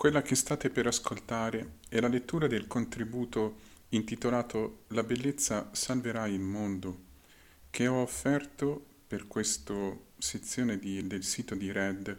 Quella che state per ascoltare è la lettura del contributo intitolato La bellezza salverà il mondo, che ho offerto per questa sezione di, del sito di Red.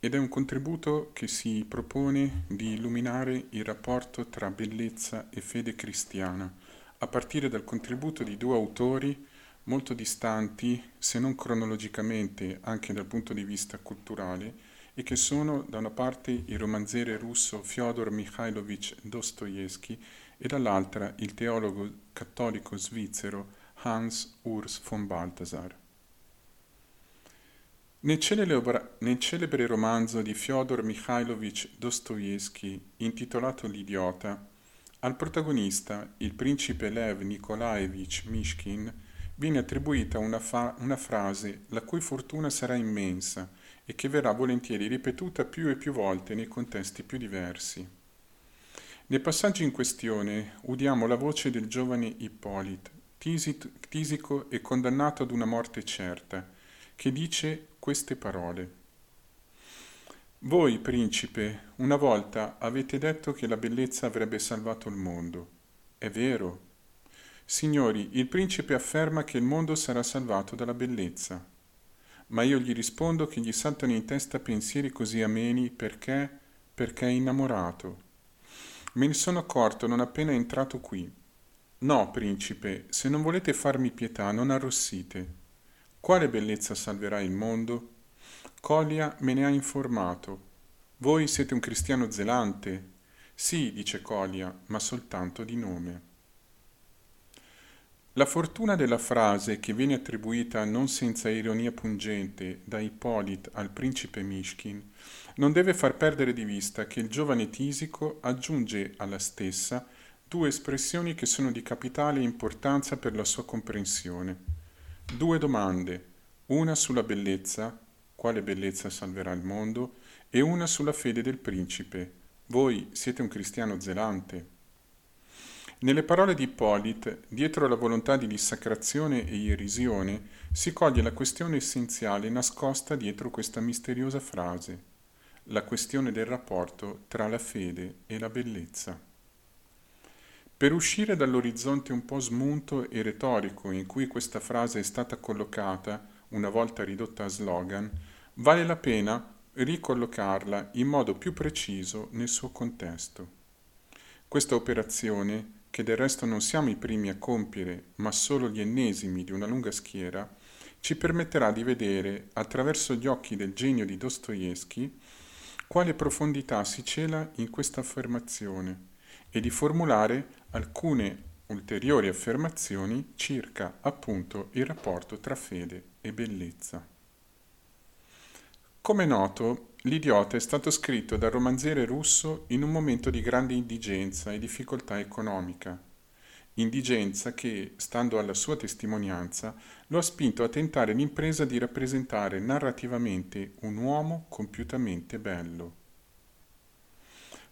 Ed è un contributo che si propone di illuminare il rapporto tra bellezza e fede cristiana, a partire dal contributo di due autori molto distanti, se non cronologicamente, anche dal punto di vista culturale, e che sono da una parte il romanziere russo Fyodor Mikhailovich Dostoevsky e dall'altra il teologo cattolico svizzero Hans Urs von Balthasar. Nel celebre, nel celebre romanzo di Fyodor Mikhailovich Dostoevsky intitolato L'idiota, al protagonista, il principe Lev Nikolaevich Mishkin, viene attribuita una, fa- una frase la cui fortuna sarà immensa e che verrà volentieri ripetuta più e più volte nei contesti più diversi. Nei passaggi in questione udiamo la voce del giovane Ippolit, tisico e condannato ad una morte certa, che dice queste parole. Voi, principe, una volta avete detto che la bellezza avrebbe salvato il mondo. È vero. Signori, il principe afferma che il mondo sarà salvato dalla bellezza ma io gli rispondo che gli saltano in testa pensieri così ameni perché, perché è innamorato. Me ne sono accorto non appena entrato qui. No, principe, se non volete farmi pietà, non arrossite. Quale bellezza salverà il mondo? Colia me ne ha informato. Voi siete un cristiano zelante? Sì, dice Colia, ma soltanto di nome. La fortuna della frase, che viene attribuita non senza ironia pungente da Ippolit al principe Mishkin, non deve far perdere di vista che il giovane Tisico aggiunge alla stessa due espressioni che sono di capitale importanza per la sua comprensione. Due domande, una sulla bellezza, quale bellezza salverà il mondo, e una sulla fede del principe. Voi siete un cristiano zelante. Nelle parole di Ippolit, dietro la volontà di dissacrazione e irrisione, si coglie la questione essenziale nascosta dietro questa misteriosa frase, la questione del rapporto tra la fede e la bellezza. Per uscire dall'orizzonte un po' smunto e retorico in cui questa frase è stata collocata, una volta ridotta a slogan, vale la pena ricollocarla in modo più preciso nel suo contesto. Questa operazione che del resto non siamo i primi a compiere, ma solo gli ennesimi di una lunga schiera, ci permetterà di vedere, attraverso gli occhi del genio di Dostoevsky, quale profondità si cela in questa affermazione e di formulare alcune ulteriori affermazioni circa appunto il rapporto tra fede e bellezza. Come noto, L'idiota è stato scritto dal romanziere russo in un momento di grande indigenza e difficoltà economica. Indigenza che, stando alla sua testimonianza, lo ha spinto a tentare l'impresa di rappresentare narrativamente un uomo compiutamente bello.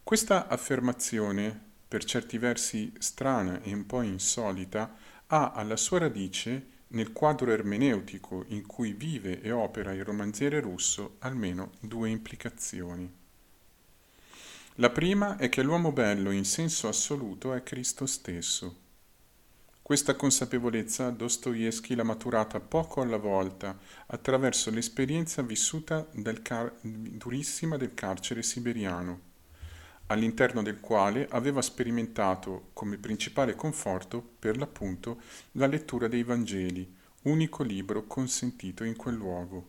Questa affermazione, per certi versi strana e un po' insolita, ha alla sua radice nel quadro ermeneutico in cui vive e opera il romanziere russo almeno due implicazioni. La prima è che l'uomo bello in senso assoluto è Cristo stesso. Questa consapevolezza Dostoevsky l'ha maturata poco alla volta attraverso l'esperienza vissuta del car- durissima del carcere siberiano all'interno del quale aveva sperimentato come principale conforto, per l'appunto, la lettura dei Vangeli, unico libro consentito in quel luogo.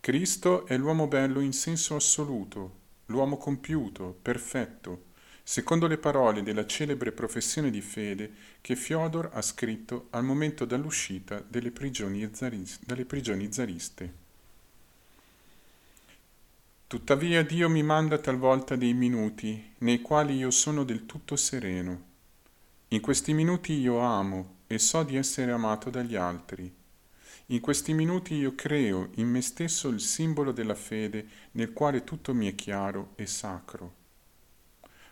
Cristo è l'uomo bello in senso assoluto, l'uomo compiuto, perfetto, secondo le parole della celebre professione di fede che Fyodor ha scritto al momento dell'uscita dalle prigioni zariste. Tuttavia Dio mi manda talvolta dei minuti nei quali io sono del tutto sereno. In questi minuti io amo e so di essere amato dagli altri. In questi minuti io creo in me stesso il simbolo della fede nel quale tutto mi è chiaro e sacro.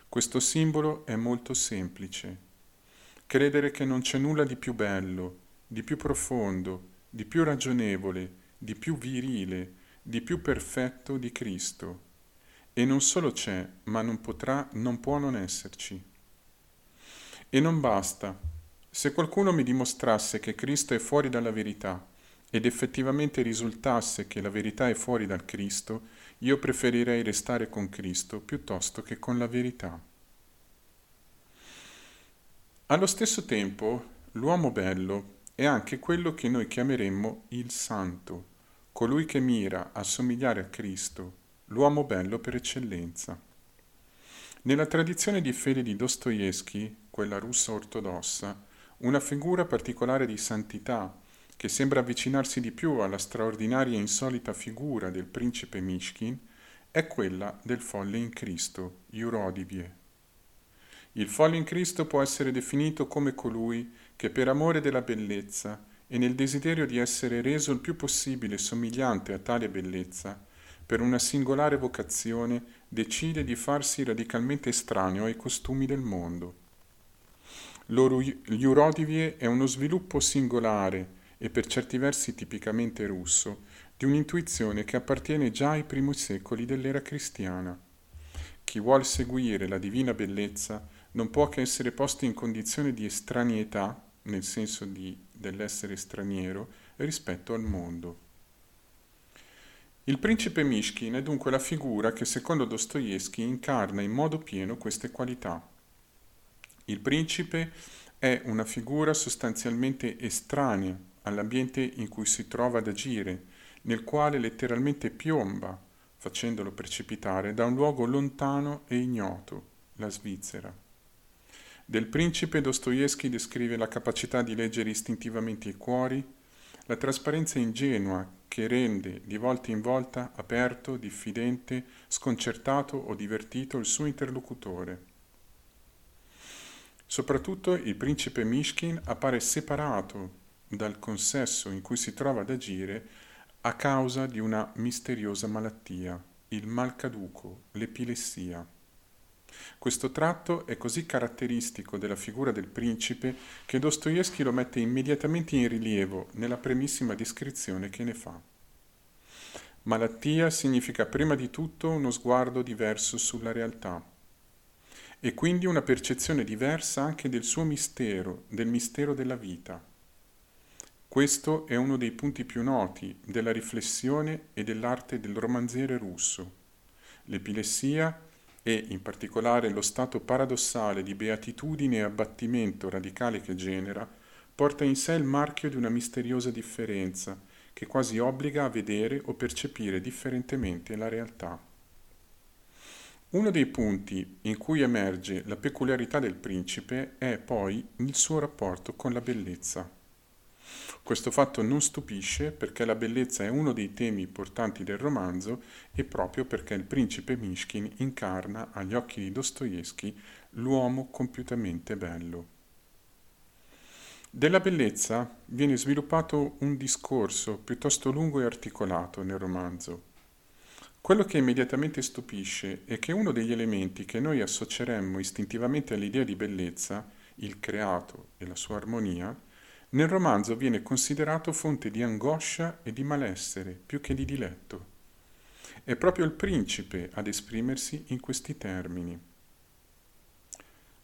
Questo simbolo è molto semplice. Credere che non c'è nulla di più bello, di più profondo, di più ragionevole, di più virile, di più perfetto di Cristo e non solo c'è, ma non potrà, non può non esserci. E non basta. Se qualcuno mi dimostrasse che Cristo è fuori dalla verità ed effettivamente risultasse che la verità è fuori dal Cristo, io preferirei restare con Cristo piuttosto che con la verità. Allo stesso tempo, l'uomo bello è anche quello che noi chiameremmo il santo, colui che mira a somigliare a Cristo, l'uomo bello per eccellenza. Nella tradizione di fede di Dostoevsky, quella russa ortodossa, una figura particolare di santità che sembra avvicinarsi di più alla straordinaria e insolita figura del principe Mishkin è quella del folle in Cristo, Yurodivie. Il folle in Cristo può essere definito come colui che per amore della bellezza e nel desiderio di essere reso il più possibile somigliante a tale bellezza, per una singolare vocazione, decide di farsi radicalmente estraneo ai costumi del mondo. L'Urodivie è uno sviluppo singolare e per certi versi tipicamente russo di un'intuizione che appartiene già ai primi secoli dell'era cristiana. Chi vuol seguire la divina bellezza non può che essere posto in condizione di estranietà, nel senso di, dell'essere straniero, rispetto al mondo. Il principe Mishkin è dunque la figura che secondo Dostoevsky incarna in modo pieno queste qualità. Il principe è una figura sostanzialmente estranea all'ambiente in cui si trova ad agire, nel quale letteralmente piomba, facendolo precipitare da un luogo lontano e ignoto, la Svizzera. Del principe Dostoevsky descrive la capacità di leggere istintivamente i cuori, la trasparenza ingenua che rende di volta in volta aperto, diffidente, sconcertato o divertito il suo interlocutore. Soprattutto il principe Mishkin appare separato dal consesso in cui si trova ad agire a causa di una misteriosa malattia, il malcaduco, l'epilessia. Questo tratto è così caratteristico della figura del principe che Dostoevsky lo mette immediatamente in rilievo nella primissima descrizione che ne fa. Malattia significa prima di tutto uno sguardo diverso sulla realtà e quindi una percezione diversa anche del suo mistero, del mistero della vita. Questo è uno dei punti più noti della riflessione e dell'arte del romanziere russo. L'epilessia e in particolare lo stato paradossale di beatitudine e abbattimento radicale che genera, porta in sé il marchio di una misteriosa differenza che quasi obbliga a vedere o percepire differentemente la realtà. Uno dei punti in cui emerge la peculiarità del principe è poi il suo rapporto con la bellezza. Questo fatto non stupisce perché la bellezza è uno dei temi importanti del romanzo e proprio perché il principe Mishkin incarna agli occhi di Dostoevsky l'uomo compiutamente bello. Della bellezza viene sviluppato un discorso piuttosto lungo e articolato nel romanzo. Quello che immediatamente stupisce è che uno degli elementi che noi associeremmo istintivamente all'idea di bellezza, il creato e la sua armonia, nel romanzo viene considerato fonte di angoscia e di malessere più che di diletto. È proprio il principe ad esprimersi in questi termini.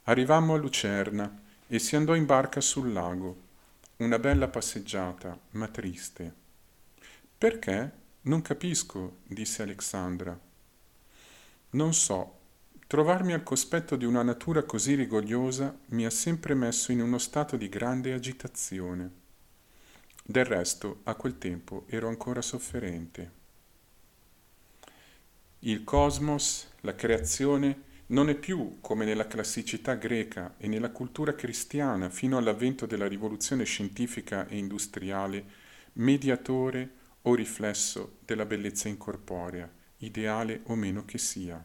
Arrivammo a Lucerna e si andò in barca sul lago. Una bella passeggiata, ma triste. Perché? Non capisco, disse Alexandra. Non so, Trovarmi al cospetto di una natura così rigogliosa mi ha sempre messo in uno stato di grande agitazione. Del resto, a quel tempo ero ancora sofferente. Il cosmos, la creazione, non è più, come nella classicità greca e nella cultura cristiana fino all'avvento della rivoluzione scientifica e industriale, mediatore o riflesso della bellezza incorporea, ideale o meno che sia.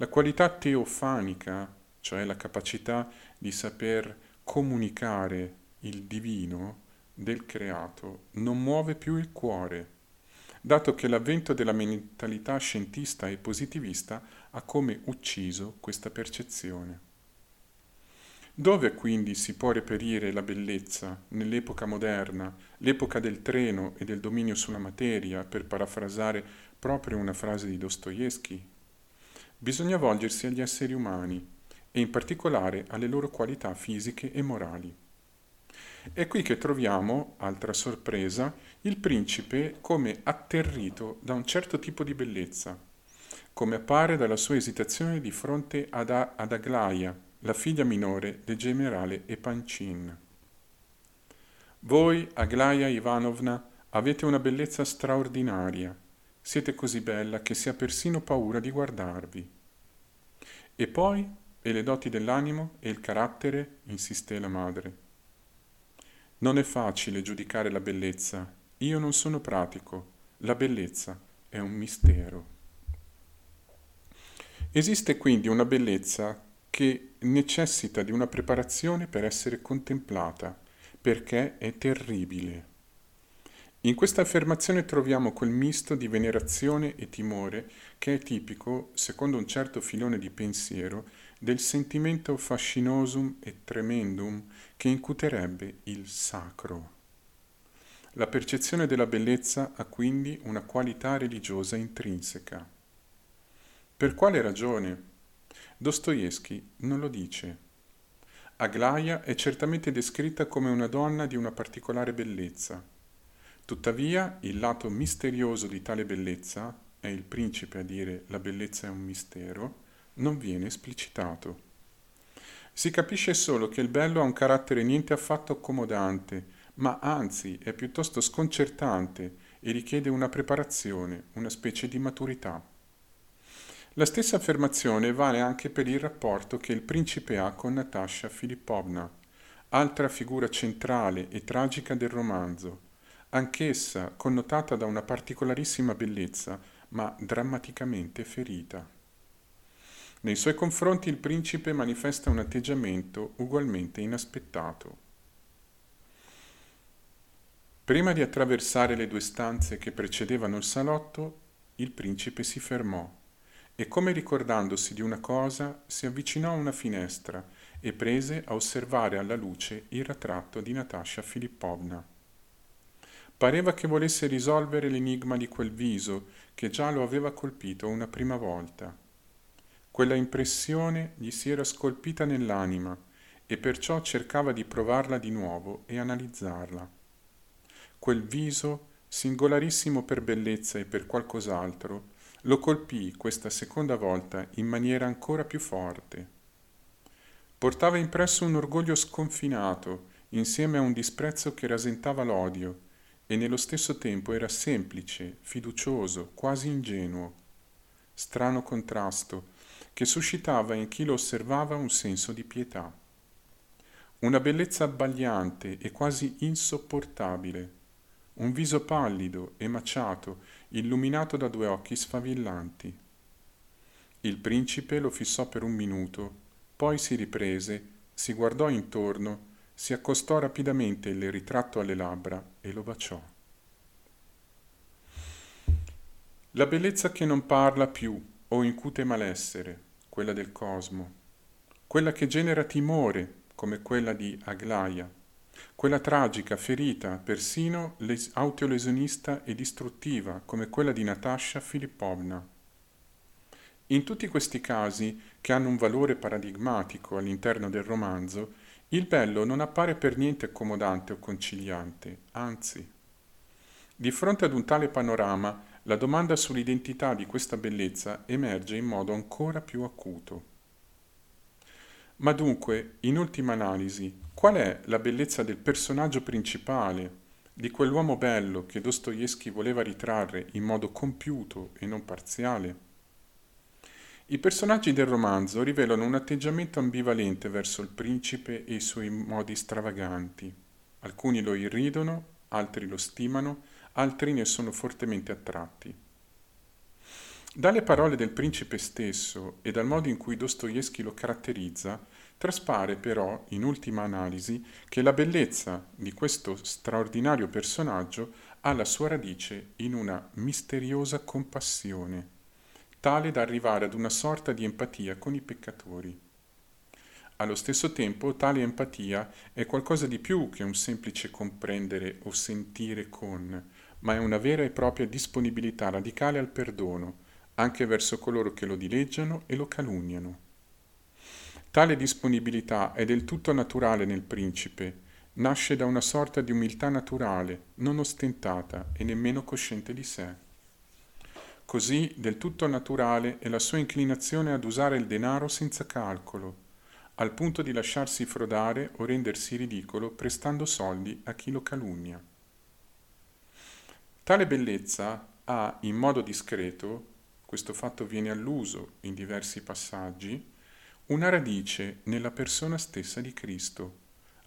La qualità teofanica, cioè la capacità di saper comunicare il divino del creato, non muove più il cuore, dato che l'avvento della mentalità scientista e positivista ha come ucciso questa percezione. Dove quindi si può reperire la bellezza? Nell'epoca moderna, l'epoca del treno e del dominio sulla materia, per parafrasare proprio una frase di Dostoevsky, bisogna volgersi agli esseri umani e in particolare alle loro qualità fisiche e morali. È qui che troviamo, altra sorpresa, il principe come atterrito da un certo tipo di bellezza, come appare dalla sua esitazione di fronte ad, A- ad Aglaia, la figlia minore del generale Epancin. Voi, Aglaia Ivanovna, avete una bellezza straordinaria. Siete così bella che si ha persino paura di guardarvi. E poi, e le doti dell'animo e il carattere, insisté la madre. Non è facile giudicare la bellezza. Io non sono pratico. La bellezza è un mistero. Esiste quindi una bellezza che necessita di una preparazione per essere contemplata perché è terribile. In questa affermazione troviamo quel misto di venerazione e timore che è tipico, secondo un certo filone di pensiero, del sentimento fascinosum e tremendum che incuterebbe il sacro. La percezione della bellezza ha quindi una qualità religiosa intrinseca. Per quale ragione? Dostoevsky non lo dice. Aglaia è certamente descritta come una donna di una particolare bellezza. Tuttavia, il lato misterioso di tale bellezza, è il principe a dire la bellezza è un mistero, non viene esplicitato. Si capisce solo che il bello ha un carattere niente affatto accomodante, ma anzi è piuttosto sconcertante e richiede una preparazione, una specie di maturità. La stessa affermazione vale anche per il rapporto che il principe ha con Natasha Filippovna, altra figura centrale e tragica del romanzo, anch'essa connotata da una particolarissima bellezza, ma drammaticamente ferita. Nei suoi confronti il principe manifesta un atteggiamento ugualmente inaspettato. Prima di attraversare le due stanze che precedevano il salotto, il principe si fermò e come ricordandosi di una cosa si avvicinò a una finestra e prese a osservare alla luce il ritratto di Natascia Filippovna. Pareva che volesse risolvere l'enigma di quel viso che già lo aveva colpito una prima volta. Quella impressione gli si era scolpita nell'anima e perciò cercava di provarla di nuovo e analizzarla. Quel viso, singolarissimo per bellezza e per qualcos'altro, lo colpì questa seconda volta in maniera ancora più forte. Portava impresso un orgoglio sconfinato, insieme a un disprezzo che rasentava l'odio, e nello stesso tempo era semplice, fiducioso, quasi ingenuo. Strano contrasto, che suscitava in chi lo osservava un senso di pietà. Una bellezza abbagliante e quasi insopportabile, un viso pallido e maciato illuminato da due occhi sfavillanti. Il principe lo fissò per un minuto, poi si riprese, si guardò intorno, si accostò rapidamente il ritratto alle labbra e lo baciò. La bellezza che non parla più o incute malessere, quella del cosmo, quella che genera timore, come quella di Aglaia, quella tragica, ferita, persino les- autolesionista e distruttiva come quella di Natasha Filippovna. In tutti questi casi, che hanno un valore paradigmatico all'interno del romanzo, il bello non appare per niente accomodante o conciliante, anzi. Di fronte ad un tale panorama, la domanda sull'identità di questa bellezza emerge in modo ancora più acuto. Ma dunque, in ultima analisi, Qual è la bellezza del personaggio principale, di quell'uomo bello che Dostoevsky voleva ritrarre in modo compiuto e non parziale? I personaggi del romanzo rivelano un atteggiamento ambivalente verso il principe e i suoi modi stravaganti. Alcuni lo irridono, altri lo stimano, altri ne sono fortemente attratti. Dalle parole del principe stesso e dal modo in cui Dostoevsky lo caratterizza, Traspare però, in ultima analisi, che la bellezza di questo straordinario personaggio ha la sua radice in una misteriosa compassione, tale da arrivare ad una sorta di empatia con i peccatori. Allo stesso tempo tale empatia è qualcosa di più che un semplice comprendere o sentire con, ma è una vera e propria disponibilità radicale al perdono, anche verso coloro che lo dileggiano e lo calunniano. Tale disponibilità è del tutto naturale nel principe, nasce da una sorta di umiltà naturale, non ostentata e nemmeno cosciente di sé. Così del tutto naturale è la sua inclinazione ad usare il denaro senza calcolo, al punto di lasciarsi frodare o rendersi ridicolo prestando soldi a chi lo calunnia. Tale bellezza ha, in modo discreto, questo fatto viene all'uso in diversi passaggi, una radice nella persona stessa di Cristo,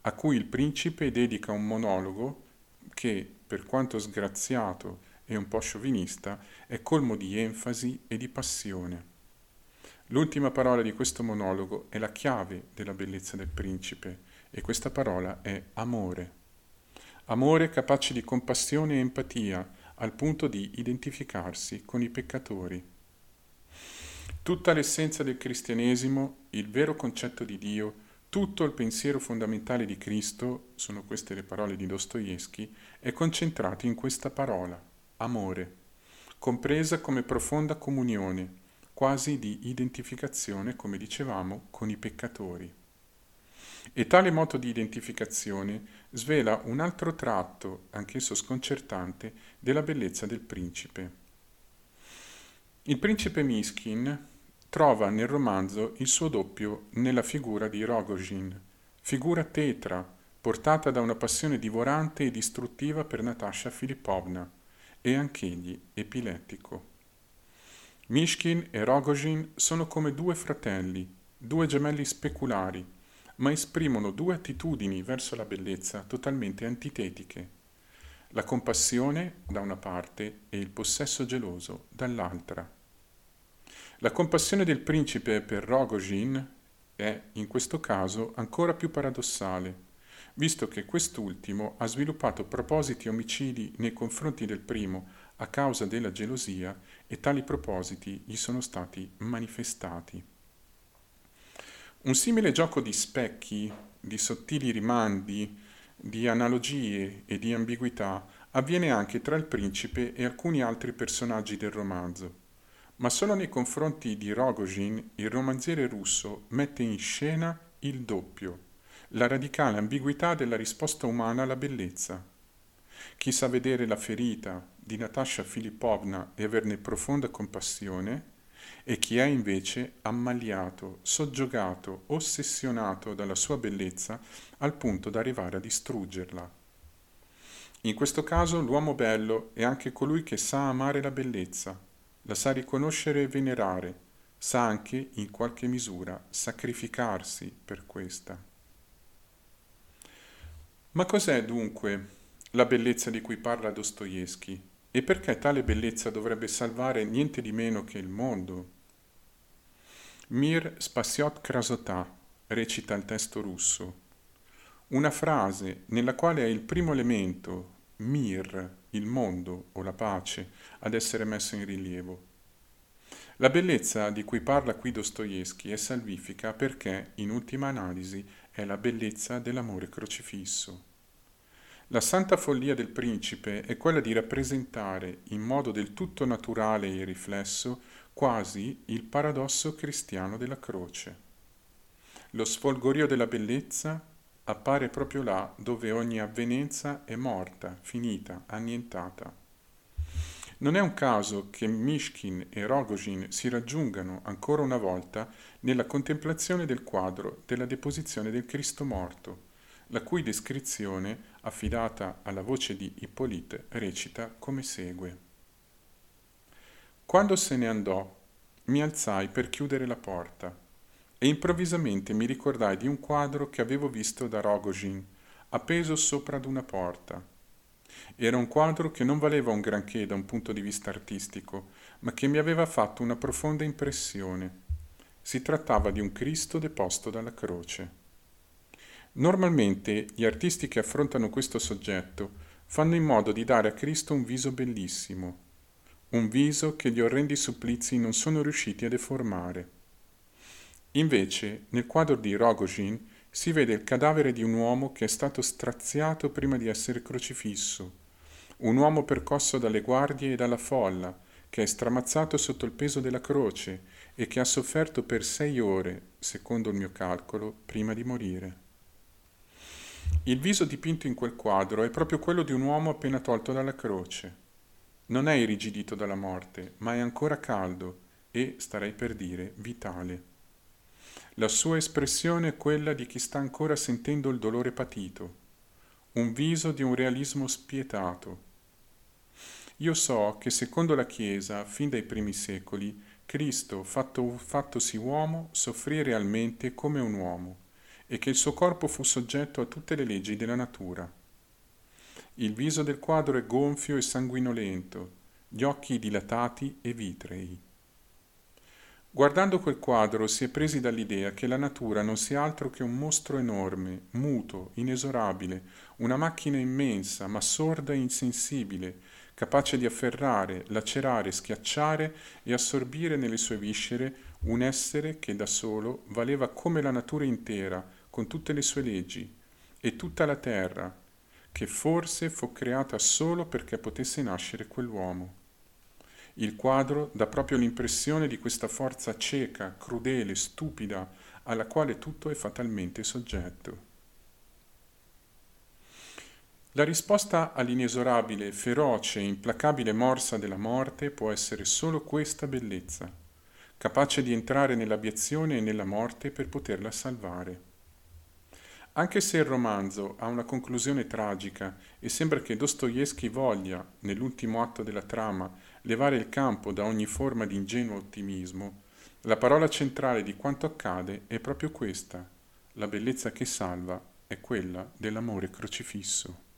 a cui il principe dedica un monologo che, per quanto sgraziato e un po' sciovinista, è colmo di enfasi e di passione. L'ultima parola di questo monologo è la chiave della bellezza del principe e questa parola è amore. Amore capace di compassione e empatia al punto di identificarsi con i peccatori. Tutta l'essenza del cristianesimo, il vero concetto di Dio, tutto il pensiero fondamentale di Cristo, sono queste le parole di Dostoevsky, è concentrato in questa parola, amore, compresa come profonda comunione, quasi di identificazione, come dicevamo, con i peccatori. E tale moto di identificazione svela un altro tratto, anch'esso sconcertante, della bellezza del principe. Il principe Miskin trova nel romanzo il suo doppio nella figura di Rogojin, figura tetra, portata da una passione divorante e distruttiva per Natasha Filippovna, e anch'egli epilettico. Mishkin e Rogojin sono come due fratelli, due gemelli speculari, ma esprimono due attitudini verso la bellezza totalmente antitetiche. La compassione da una parte e il possesso geloso dall'altra. La compassione del principe per Rogojin è, in questo caso, ancora più paradossale, visto che quest'ultimo ha sviluppato propositi omicidi nei confronti del primo a causa della gelosia e tali propositi gli sono stati manifestati. Un simile gioco di specchi, di sottili rimandi, di analogie e di ambiguità avviene anche tra il principe e alcuni altri personaggi del romanzo ma solo nei confronti di Rogojin il romanziere russo mette in scena il doppio, la radicale ambiguità della risposta umana alla bellezza. Chi sa vedere la ferita di Natasha Filippovna e averne profonda compassione, e chi è invece ammaliato, soggiogato, ossessionato dalla sua bellezza al punto da arrivare a distruggerla. In questo caso l'uomo bello è anche colui che sa amare la bellezza, la sa riconoscere e venerare, sa anche, in qualche misura, sacrificarsi per questa. Ma cos'è dunque la bellezza di cui parla Dostoevsky e perché tale bellezza dovrebbe salvare niente di meno che il mondo? Mir spasiot krasota, recita il testo russo, una frase nella quale è il primo elemento, mir, il mondo o la pace, ad essere messo in rilievo. La bellezza di cui parla qui Dostoevsky è salvifica perché, in ultima analisi, è la bellezza dell'amore crocifisso. La santa follia del principe è quella di rappresentare in modo del tutto naturale e riflesso quasi il paradosso cristiano della croce. Lo sfolgorio della bellezza appare proprio là dove ogni avvenenza è morta, finita, annientata. Non è un caso che Mishkin e Rogojin si raggiungano ancora una volta nella contemplazione del quadro della deposizione del Cristo morto, la cui descrizione, affidata alla voce di Ippolite, recita come segue. Quando se ne andò, mi alzai per chiudere la porta e improvvisamente mi ricordai di un quadro che avevo visto da Rogojin, appeso sopra ad una porta. Era un quadro che non valeva un granché da un punto di vista artistico, ma che mi aveva fatto una profonda impressione. Si trattava di un Cristo deposto dalla croce. Normalmente gli artisti che affrontano questo soggetto fanno in modo di dare a Cristo un viso bellissimo, un viso che gli orrendi supplizi non sono riusciti a deformare. Invece, nel quadro di Rogojin si vede il cadavere di un uomo che è stato straziato prima di essere crocifisso, un uomo percosso dalle guardie e dalla folla, che è stramazzato sotto il peso della croce e che ha sofferto per sei ore, secondo il mio calcolo, prima di morire. Il viso dipinto in quel quadro è proprio quello di un uomo appena tolto dalla croce. Non è irrigidito dalla morte, ma è ancora caldo e, starei per dire, vitale. La sua espressione è quella di chi sta ancora sentendo il dolore patito, un viso di un realismo spietato. Io so che secondo la Chiesa, fin dai primi secoli, Cristo, fatto, fattosi uomo, soffrì realmente come un uomo e che il suo corpo fu soggetto a tutte le leggi della natura. Il viso del quadro è gonfio e sanguinolento, gli occhi dilatati e vitrei. Guardando quel quadro si è presi dall'idea che la natura non sia altro che un mostro enorme, muto, inesorabile, una macchina immensa, ma sorda e insensibile, capace di afferrare, lacerare, schiacciare e assorbire nelle sue viscere un essere che da solo valeva come la natura intera, con tutte le sue leggi, e tutta la terra, che forse fu creata solo perché potesse nascere quell'uomo. Il quadro dà proprio l'impressione di questa forza cieca, crudele, stupida, alla quale tutto è fatalmente soggetto. La risposta all'inesorabile, feroce e implacabile morsa della morte può essere solo questa bellezza, capace di entrare nell'abiezione e nella morte per poterla salvare. Anche se il romanzo ha una conclusione tragica e sembra che Dostoevsky voglia, nell'ultimo atto della trama, levare il campo da ogni forma di ingenuo ottimismo, la parola centrale di quanto accade è proprio questa. La bellezza che salva è quella dell'amore crocifisso.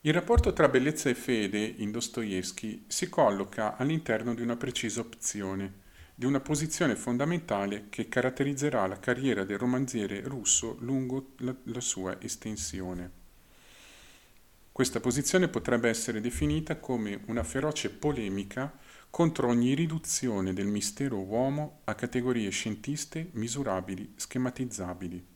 Il rapporto tra bellezza e fede in Dostoevsky si colloca all'interno di una precisa opzione di una posizione fondamentale che caratterizzerà la carriera del romanziere russo lungo la, la sua estensione. Questa posizione potrebbe essere definita come una feroce polemica contro ogni riduzione del mistero uomo a categorie scientiste misurabili, schematizzabili.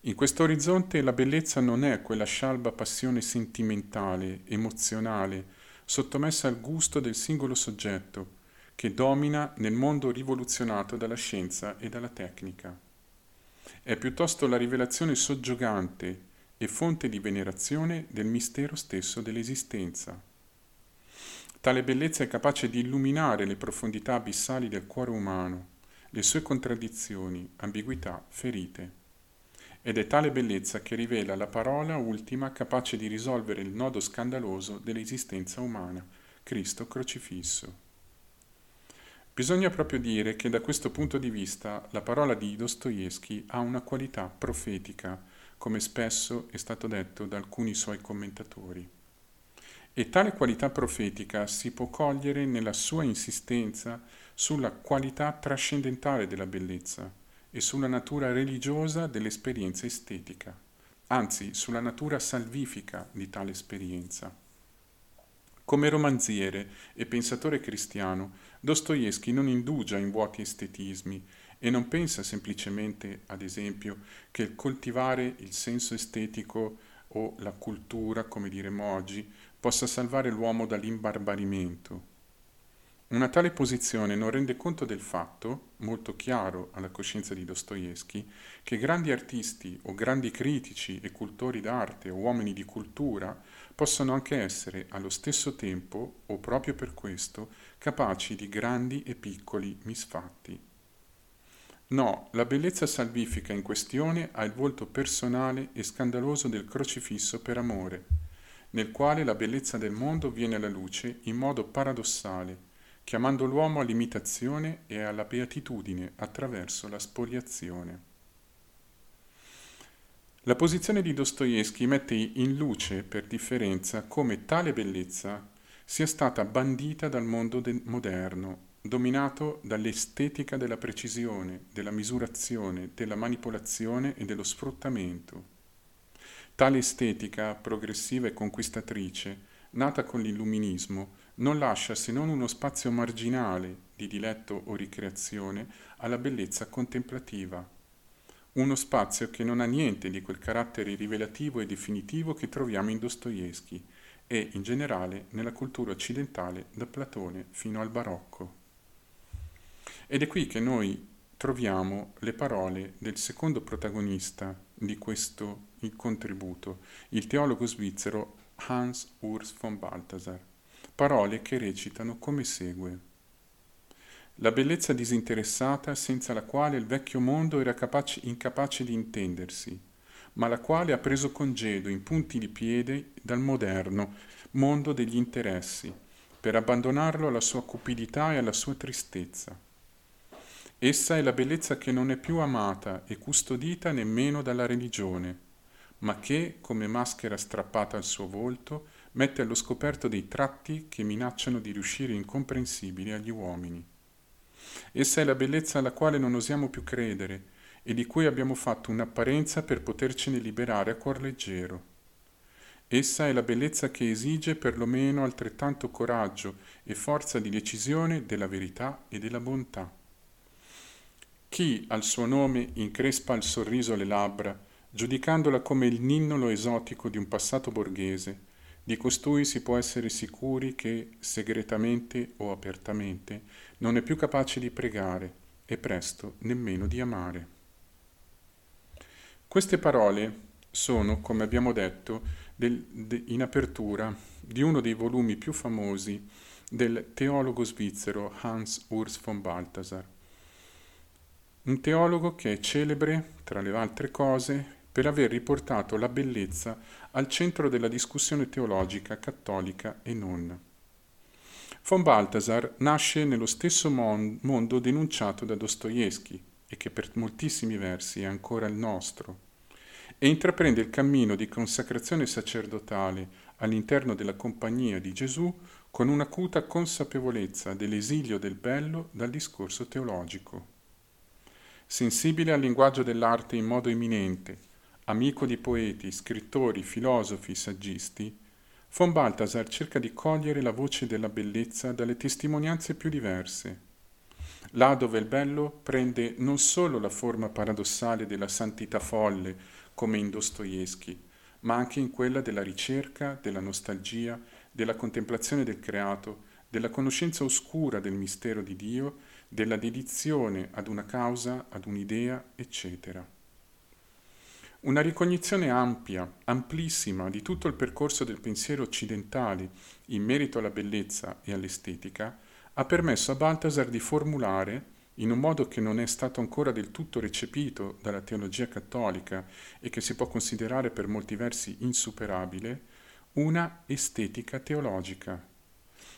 In questo orizzonte la bellezza non è quella scialba passione sentimentale, emozionale, sottomessa al gusto del singolo soggetto, che domina nel mondo rivoluzionato dalla scienza e dalla tecnica. È piuttosto la rivelazione soggiogante e fonte di venerazione del mistero stesso dell'esistenza. Tale bellezza è capace di illuminare le profondità abissali del cuore umano, le sue contraddizioni, ambiguità, ferite. Ed è tale bellezza che rivela la parola ultima capace di risolvere il nodo scandaloso dell'esistenza umana, Cristo crocifisso. Bisogna proprio dire che da questo punto di vista la parola di Dostoevsky ha una qualità profetica, come spesso è stato detto da alcuni suoi commentatori. E tale qualità profetica si può cogliere nella sua insistenza sulla qualità trascendentale della bellezza e sulla natura religiosa dell'esperienza estetica, anzi sulla natura salvifica di tale esperienza. Come romanziere e pensatore cristiano, Dostoevsky non indugia in vuoti estetismi e non pensa semplicemente, ad esempio, che il coltivare il senso estetico o la cultura, come diremo oggi, possa salvare l'uomo dall'imbarbarimento. Una tale posizione non rende conto del fatto, molto chiaro alla coscienza di Dostoevsky, che grandi artisti o grandi critici e cultori d'arte o uomini di cultura possono anche essere allo stesso tempo, o proprio per questo, capaci di grandi e piccoli misfatti. No, la bellezza salvifica in questione ha il volto personale e scandaloso del crocifisso per amore, nel quale la bellezza del mondo viene alla luce in modo paradossale, chiamando l'uomo all'imitazione e alla beatitudine attraverso la spoliazione. La posizione di Dostoevsky mette in luce, per differenza, come tale bellezza sia stata bandita dal mondo de- moderno, dominato dall'estetica della precisione, della misurazione, della manipolazione e dello sfruttamento. Tale estetica, progressiva e conquistatrice, nata con l'illuminismo, non lascia se non uno spazio marginale di diletto o ricreazione alla bellezza contemplativa uno spazio che non ha niente di quel carattere rivelativo e definitivo che troviamo in Dostoevsky e in generale nella cultura occidentale da Platone fino al barocco. Ed è qui che noi troviamo le parole del secondo protagonista di questo contributo, il teologo svizzero Hans Urs von Balthasar, parole che recitano come segue. La bellezza disinteressata senza la quale il vecchio mondo era capace, incapace di intendersi, ma la quale ha preso congedo in punti di piede dal moderno mondo degli interessi, per abbandonarlo alla sua cupidità e alla sua tristezza. Essa è la bellezza che non è più amata e custodita nemmeno dalla religione, ma che, come maschera strappata al suo volto, mette allo scoperto dei tratti che minacciano di riuscire incomprensibili agli uomini. Essa è la bellezza alla quale non osiamo più credere e di cui abbiamo fatto un'apparenza per potercene liberare a cuor leggero. Essa è la bellezza che esige perlomeno altrettanto coraggio e forza di decisione della verità e della bontà. Chi al suo nome increspa il sorriso alle labbra, giudicandola come il ninnolo esotico di un passato borghese, di costui si può essere sicuri che, segretamente o apertamente, non è più capace di pregare e presto nemmeno di amare. Queste parole sono, come abbiamo detto, del, de, in apertura di uno dei volumi più famosi del teologo svizzero Hans Urs von Balthasar. Un teologo che è celebre, tra le altre cose, per aver riportato la bellezza al centro della discussione teologica cattolica e non. Von Balthasar nasce nello stesso mon- mondo denunciato da Dostoevsky e che per moltissimi versi è ancora il nostro, e intraprende il cammino di consacrazione sacerdotale all'interno della compagnia di Gesù con un'acuta consapevolezza dell'esilio del bello dal discorso teologico. Sensibile al linguaggio dell'arte in modo eminente, amico di poeti, scrittori, filosofi, saggisti, von Balthasar cerca di cogliere la voce della bellezza dalle testimonianze più diverse. Là dove il bello prende non solo la forma paradossale della santità folle, come in Dostoevsky, ma anche in quella della ricerca, della nostalgia, della contemplazione del creato, della conoscenza oscura del mistero di Dio, della dedizione ad una causa, ad un'idea, eccetera. Una ricognizione ampia, amplissima di tutto il percorso del pensiero occidentale in merito alla bellezza e all'estetica ha permesso a Balthasar di formulare, in un modo che non è stato ancora del tutto recepito dalla teologia cattolica e che si può considerare per molti versi insuperabile, una estetica teologica,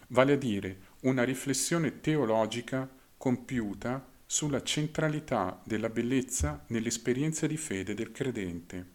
vale a dire una riflessione teologica compiuta sulla centralità della bellezza nell'esperienza di fede del credente.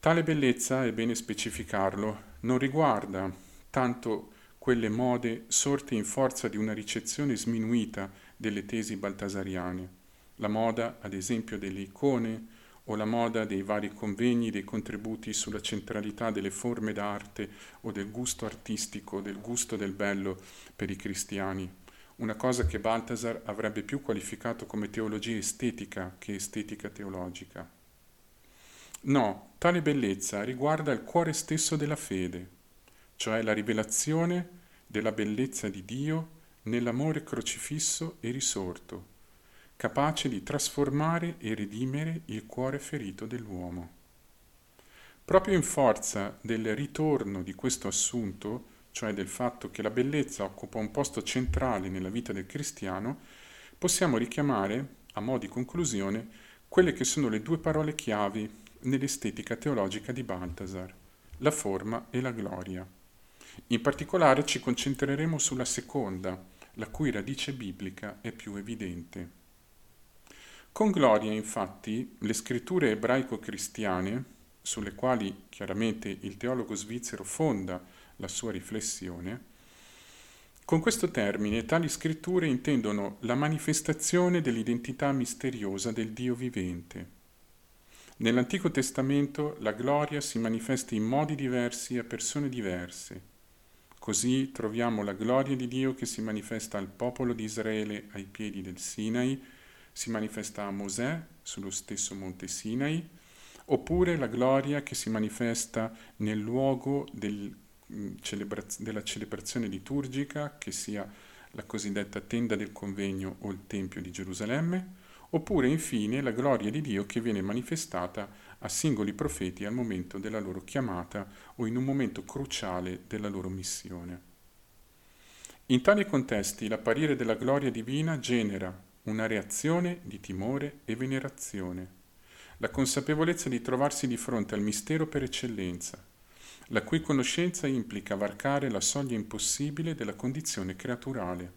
Tale bellezza, è bene specificarlo, non riguarda tanto quelle mode sorte in forza di una ricezione sminuita delle tesi baltasariane, la moda ad esempio delle icone o la moda dei vari convegni, dei contributi sulla centralità delle forme d'arte o del gusto artistico, del gusto del bello per i cristiani una cosa che Balthasar avrebbe più qualificato come teologia estetica che estetica teologica. No, tale bellezza riguarda il cuore stesso della fede, cioè la rivelazione della bellezza di Dio nell'amore crocifisso e risorto, capace di trasformare e redimere il cuore ferito dell'uomo. Proprio in forza del ritorno di questo assunto, cioè del fatto che la bellezza occupa un posto centrale nella vita del cristiano, possiamo richiamare, a mo' di conclusione, quelle che sono le due parole chiavi nell'estetica teologica di Baltasar, la forma e la gloria. In particolare ci concentreremo sulla seconda, la cui radice biblica è più evidente. Con gloria, infatti, le scritture ebraico-cristiane, sulle quali chiaramente il teologo svizzero fonda la sua riflessione, con questo termine tali scritture intendono la manifestazione dell'identità misteriosa del Dio vivente. Nell'Antico Testamento la gloria si manifesta in modi diversi a persone diverse. Così troviamo la gloria di Dio che si manifesta al popolo di Israele ai piedi del Sinai, si manifesta a Mosè sullo stesso monte Sinai, oppure la gloria che si manifesta nel luogo del, mm, celebraz- della celebrazione liturgica, che sia la cosiddetta tenda del convegno o il Tempio di Gerusalemme, oppure infine la gloria di Dio che viene manifestata a singoli profeti al momento della loro chiamata o in un momento cruciale della loro missione. In tali contesti l'apparire della gloria divina genera una reazione di timore e venerazione, la consapevolezza di trovarsi di fronte al mistero per eccellenza, la cui conoscenza implica varcare la soglia impossibile della condizione creaturale.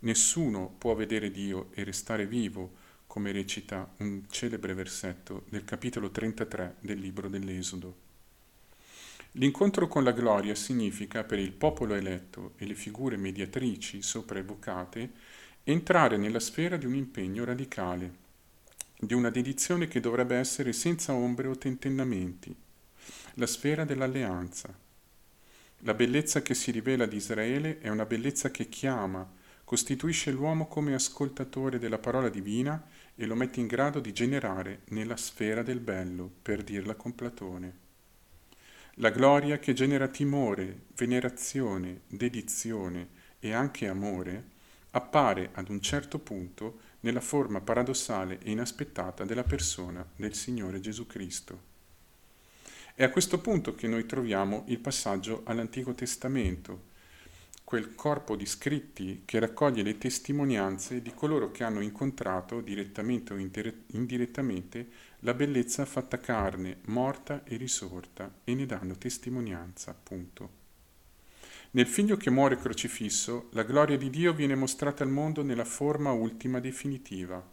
Nessuno può vedere Dio e restare vivo, come recita un celebre versetto del capitolo 33 del libro dell'Esodo. L'incontro con la gloria significa per il popolo eletto e le figure mediatrici sopra evocate entrare nella sfera di un impegno radicale, di una dedizione che dovrebbe essere senza ombre o tentennamenti, la sfera dell'alleanza. La bellezza che si rivela ad Israele è una bellezza che chiama, costituisce l'uomo come ascoltatore della parola divina e lo mette in grado di generare nella sfera del bello, per dirla con Platone. La gloria che genera timore, venerazione, dedizione e anche amore appare ad un certo punto nella forma paradossale e inaspettata della persona del Signore Gesù Cristo. È a questo punto che noi troviamo il passaggio all'Antico Testamento, quel corpo di scritti che raccoglie le testimonianze di coloro che hanno incontrato direttamente o indirettamente la bellezza fatta carne, morta e risorta, e ne danno testimonianza, appunto. Nel figlio che muore crocifisso, la gloria di Dio viene mostrata al mondo nella forma ultima definitiva,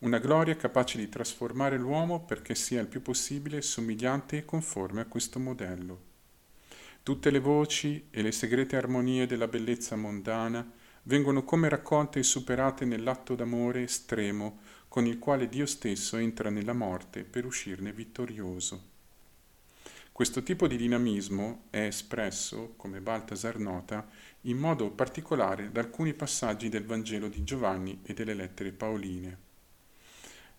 una gloria capace di trasformare l'uomo perché sia il più possibile somigliante e conforme a questo modello. Tutte le voci e le segrete armonie della bellezza mondana vengono come raccolte e superate nell'atto d'amore estremo con il quale Dio stesso entra nella morte per uscirne vittorioso. Questo tipo di dinamismo è espresso, come Baltasar nota, in modo particolare da alcuni passaggi del Vangelo di Giovanni e delle lettere paoline.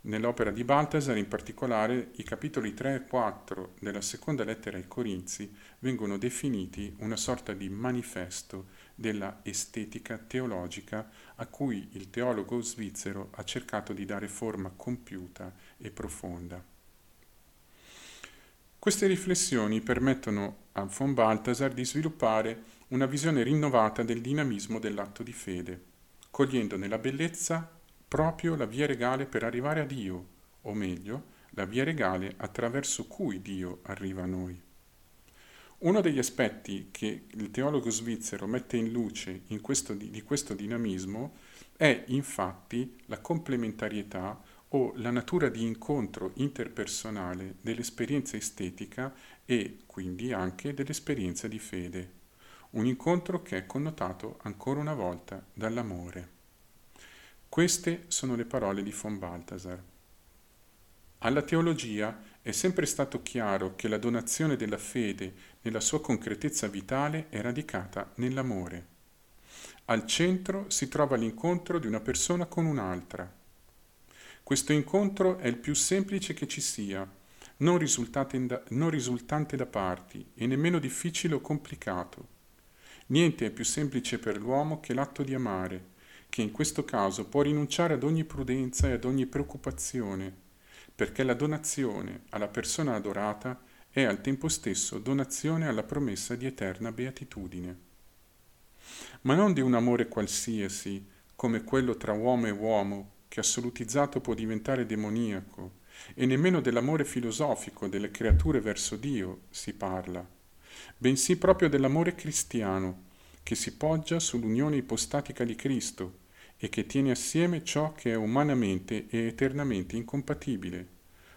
Nell'opera di Baltasar, in particolare, i capitoli 3 e 4 della seconda lettera ai Corinzi vengono definiti una sorta di manifesto della estetica teologica a cui il teologo svizzero ha cercato di dare forma compiuta e profonda. Queste riflessioni permettono a von Balthasar di sviluppare una visione rinnovata del dinamismo dell'atto di fede, cogliendo nella bellezza proprio la via regale per arrivare a Dio, o meglio, la via regale attraverso cui Dio arriva a noi. Uno degli aspetti che il teologo svizzero mette in luce in questo, di questo dinamismo è infatti la complementarietà o la natura di incontro interpersonale dell'esperienza estetica e quindi anche dell'esperienza di fede. Un incontro che è connotato ancora una volta dall'amore. Queste sono le parole di von Balthasar. Alla teologia è sempre stato chiaro che la donazione della fede nella sua concretezza vitale è radicata nell'amore. Al centro si trova l'incontro di una persona con un'altra. Questo incontro è il più semplice che ci sia, non, da, non risultante da parti e nemmeno difficile o complicato. Niente è più semplice per l'uomo che l'atto di amare, che in questo caso può rinunciare ad ogni prudenza e ad ogni preoccupazione perché la donazione alla persona adorata è al tempo stesso donazione alla promessa di eterna beatitudine. Ma non di un amore qualsiasi, come quello tra uomo e uomo, che assolutizzato può diventare demoniaco, e nemmeno dell'amore filosofico delle creature verso Dio si parla, bensì proprio dell'amore cristiano, che si poggia sull'unione ipostatica di Cristo, e che tiene assieme ciò che è umanamente e eternamente incompatibile,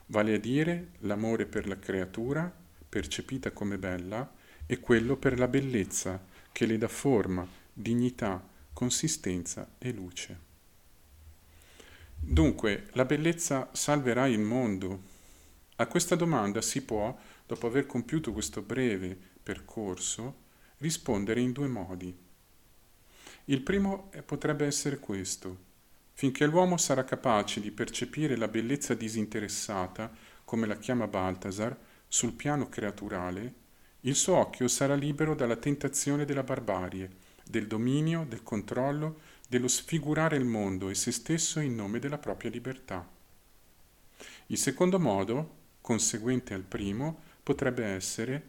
vale a dire l'amore per la creatura, percepita come bella, e quello per la bellezza, che le dà forma, dignità, consistenza e luce. Dunque, la bellezza salverà il mondo? A questa domanda si può, dopo aver compiuto questo breve percorso, rispondere in due modi. Il primo potrebbe essere questo. Finché l'uomo sarà capace di percepire la bellezza disinteressata come la chiama Baltasar, sul piano creaturale, il suo occhio sarà libero dalla tentazione della barbarie, del dominio, del controllo, dello sfigurare il mondo e se stesso in nome della propria libertà. Il secondo modo, conseguente al primo, potrebbe essere,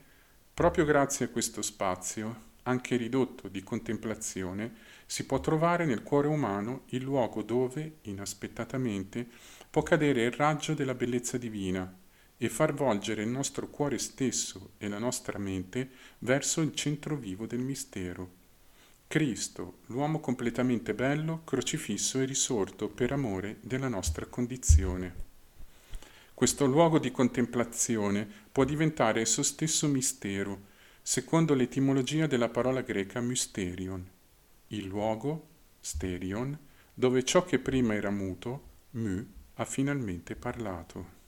proprio grazie a questo spazio, anche ridotto di contemplazione, si può trovare nel cuore umano il luogo dove, inaspettatamente, può cadere il raggio della bellezza divina e far volgere il nostro cuore stesso e la nostra mente verso il centro vivo del mistero. Cristo, l'uomo completamente bello, crocifisso e risorto per amore della nostra condizione. Questo luogo di contemplazione può diventare esso stesso mistero, secondo l'etimologia della parola greca mysterion, il luogo, sterion, dove ciò che prima era muto, mu, ha finalmente parlato.